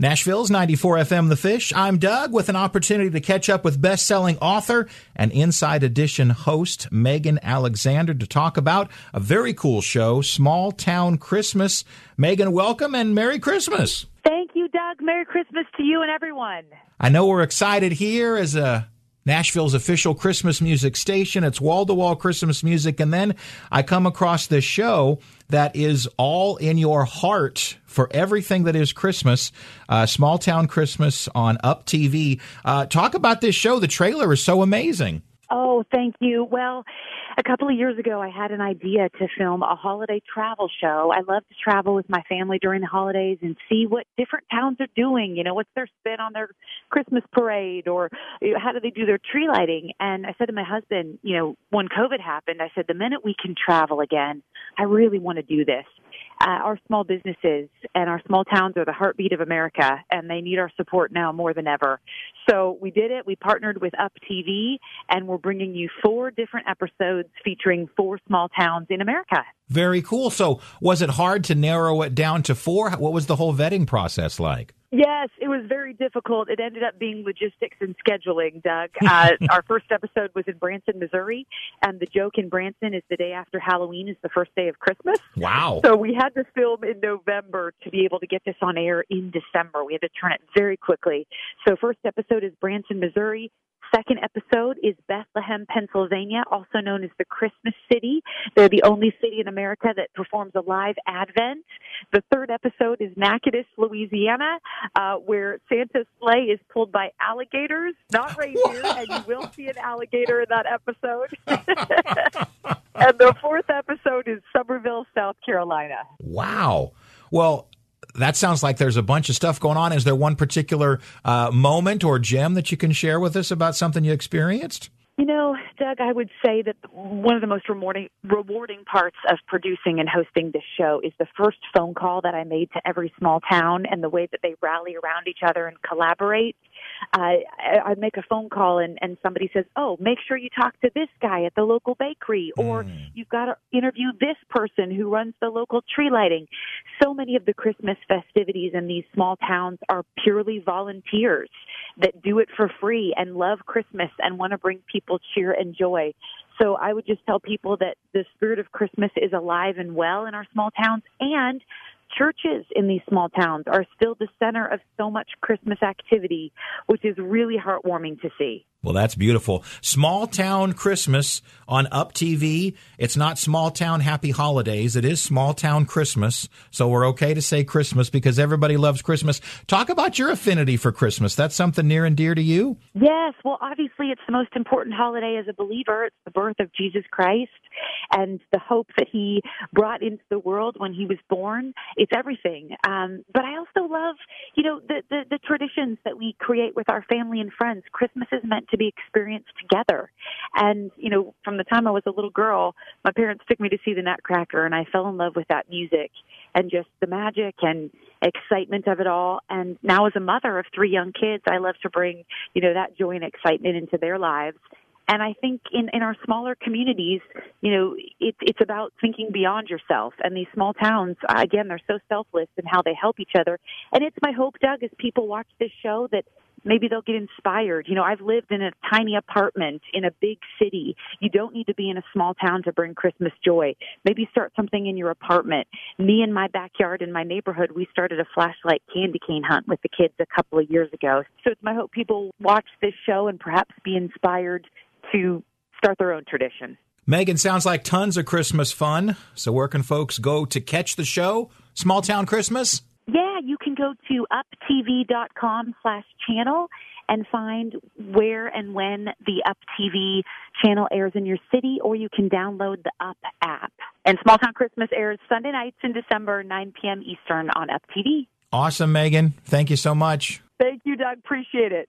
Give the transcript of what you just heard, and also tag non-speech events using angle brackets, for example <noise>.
Nashville's 94 FM The Fish. I'm Doug with an opportunity to catch up with best-selling author and Inside Edition host Megan Alexander to talk about a very cool show, Small Town Christmas. Megan, welcome and Merry Christmas. Thank you, Doug. Merry Christmas to you and everyone. I know we're excited here as a Nashville's official Christmas music station. It's wall to wall Christmas music. And then I come across this show that is all in your heart for everything that is Christmas. Uh, Small Town Christmas on Up TV. Uh, talk about this show. The trailer is so amazing. Oh, thank you. Well, a couple of years ago, I had an idea to film a holiday travel show. I love to travel with my family during the holidays and see what different towns are doing. You know, what's their spin on their Christmas parade or how do they do their tree lighting? And I said to my husband, you know, when COVID happened, I said, the minute we can travel again, I really want to do this uh, our small businesses and our small towns are the heartbeat of America, and they need our support now more than ever. So we did it. We partnered with Up TV, and we're bringing you four different episodes featuring four small towns in America. Very cool. So, was it hard to narrow it down to four? What was the whole vetting process like? Yes, it was very difficult. It ended up being logistics and scheduling, Doug. Uh, <laughs> our first episode was in Branson, Missouri, and the joke in Branson is the day after Halloween is the first day of Christmas. Wow. So we had to film in November to be able to get this on air in December. We had to turn it very quickly. So first episode is Branson, Missouri. Second episode is Bethlehem, Pennsylvania, also known as the Christmas City. They're the only city in America that performs a live Advent. The third episode is Natchitoches, Louisiana, uh, where Santa's sleigh is pulled by alligators, not reindeer, and you will see an alligator in that episode. <laughs> and the fourth episode is Summerville, South Carolina. Wow. Well, that sounds like there's a bunch of stuff going on. Is there one particular uh, moment or gem that you can share with us about something you experienced? You know, Doug, I would say that one of the most rewarding, rewarding parts of producing and hosting this show is the first phone call that I made to every small town and the way that they rally around each other and collaborate. Uh, I make a phone call and, and somebody says, "Oh, make sure you talk to this guy at the local bakery," or mm. "You've got to interview this person who runs the local tree lighting." So many of the Christmas festivities in these small towns are purely volunteers that do it for free and love Christmas and want to bring people cheer and joy. So I would just tell people that the spirit of Christmas is alive and well in our small towns and churches in these small towns are still the center of so much Christmas activity, which is really heartwarming to see. Well, that's beautiful. Small Town Christmas on Up TV. It's not Small Town Happy Holidays. It is Small Town Christmas. So we're okay to say Christmas because everybody loves Christmas. Talk about your affinity for Christmas. That's something near and dear to you? Yes. Well, obviously, it's the most important holiday as a believer. It's the birth of Jesus Christ and the hope that he brought into the world when he was born. It's everything. Um, but I also love, you know, the, the, the traditions that we create with our family and friends. Christmas is meant to be experienced together. And, you know, from the time I was a little girl, my parents took me to see the Nutcracker and I fell in love with that music and just the magic and excitement of it all. And now as a mother of three young kids, I love to bring, you know, that joy and excitement into their lives. And I think in, in our smaller communities, you know, it, it's about thinking beyond yourself. And these small towns, again, they're so selfless in how they help each other. And it's my hope, Doug, as people watch this show that maybe they'll get inspired. You know, I've lived in a tiny apartment in a big city. You don't need to be in a small town to bring Christmas joy. Maybe start something in your apartment. Me in my backyard in my neighborhood, we started a flashlight candy cane hunt with the kids a couple of years ago. So it's my hope people watch this show and perhaps be inspired to start their own tradition. Megan, sounds like tons of Christmas fun. So where can folks go to catch the show? Small Town Christmas? Yeah, you can go to uptv.com slash channel and find where and when the Up TV channel airs in your city, or you can download the Up app. And Small Town Christmas airs Sunday nights in December, 9 p.m. Eastern on Up TV. Awesome, Megan. Thank you so much. Thank you, Doug. Appreciate it.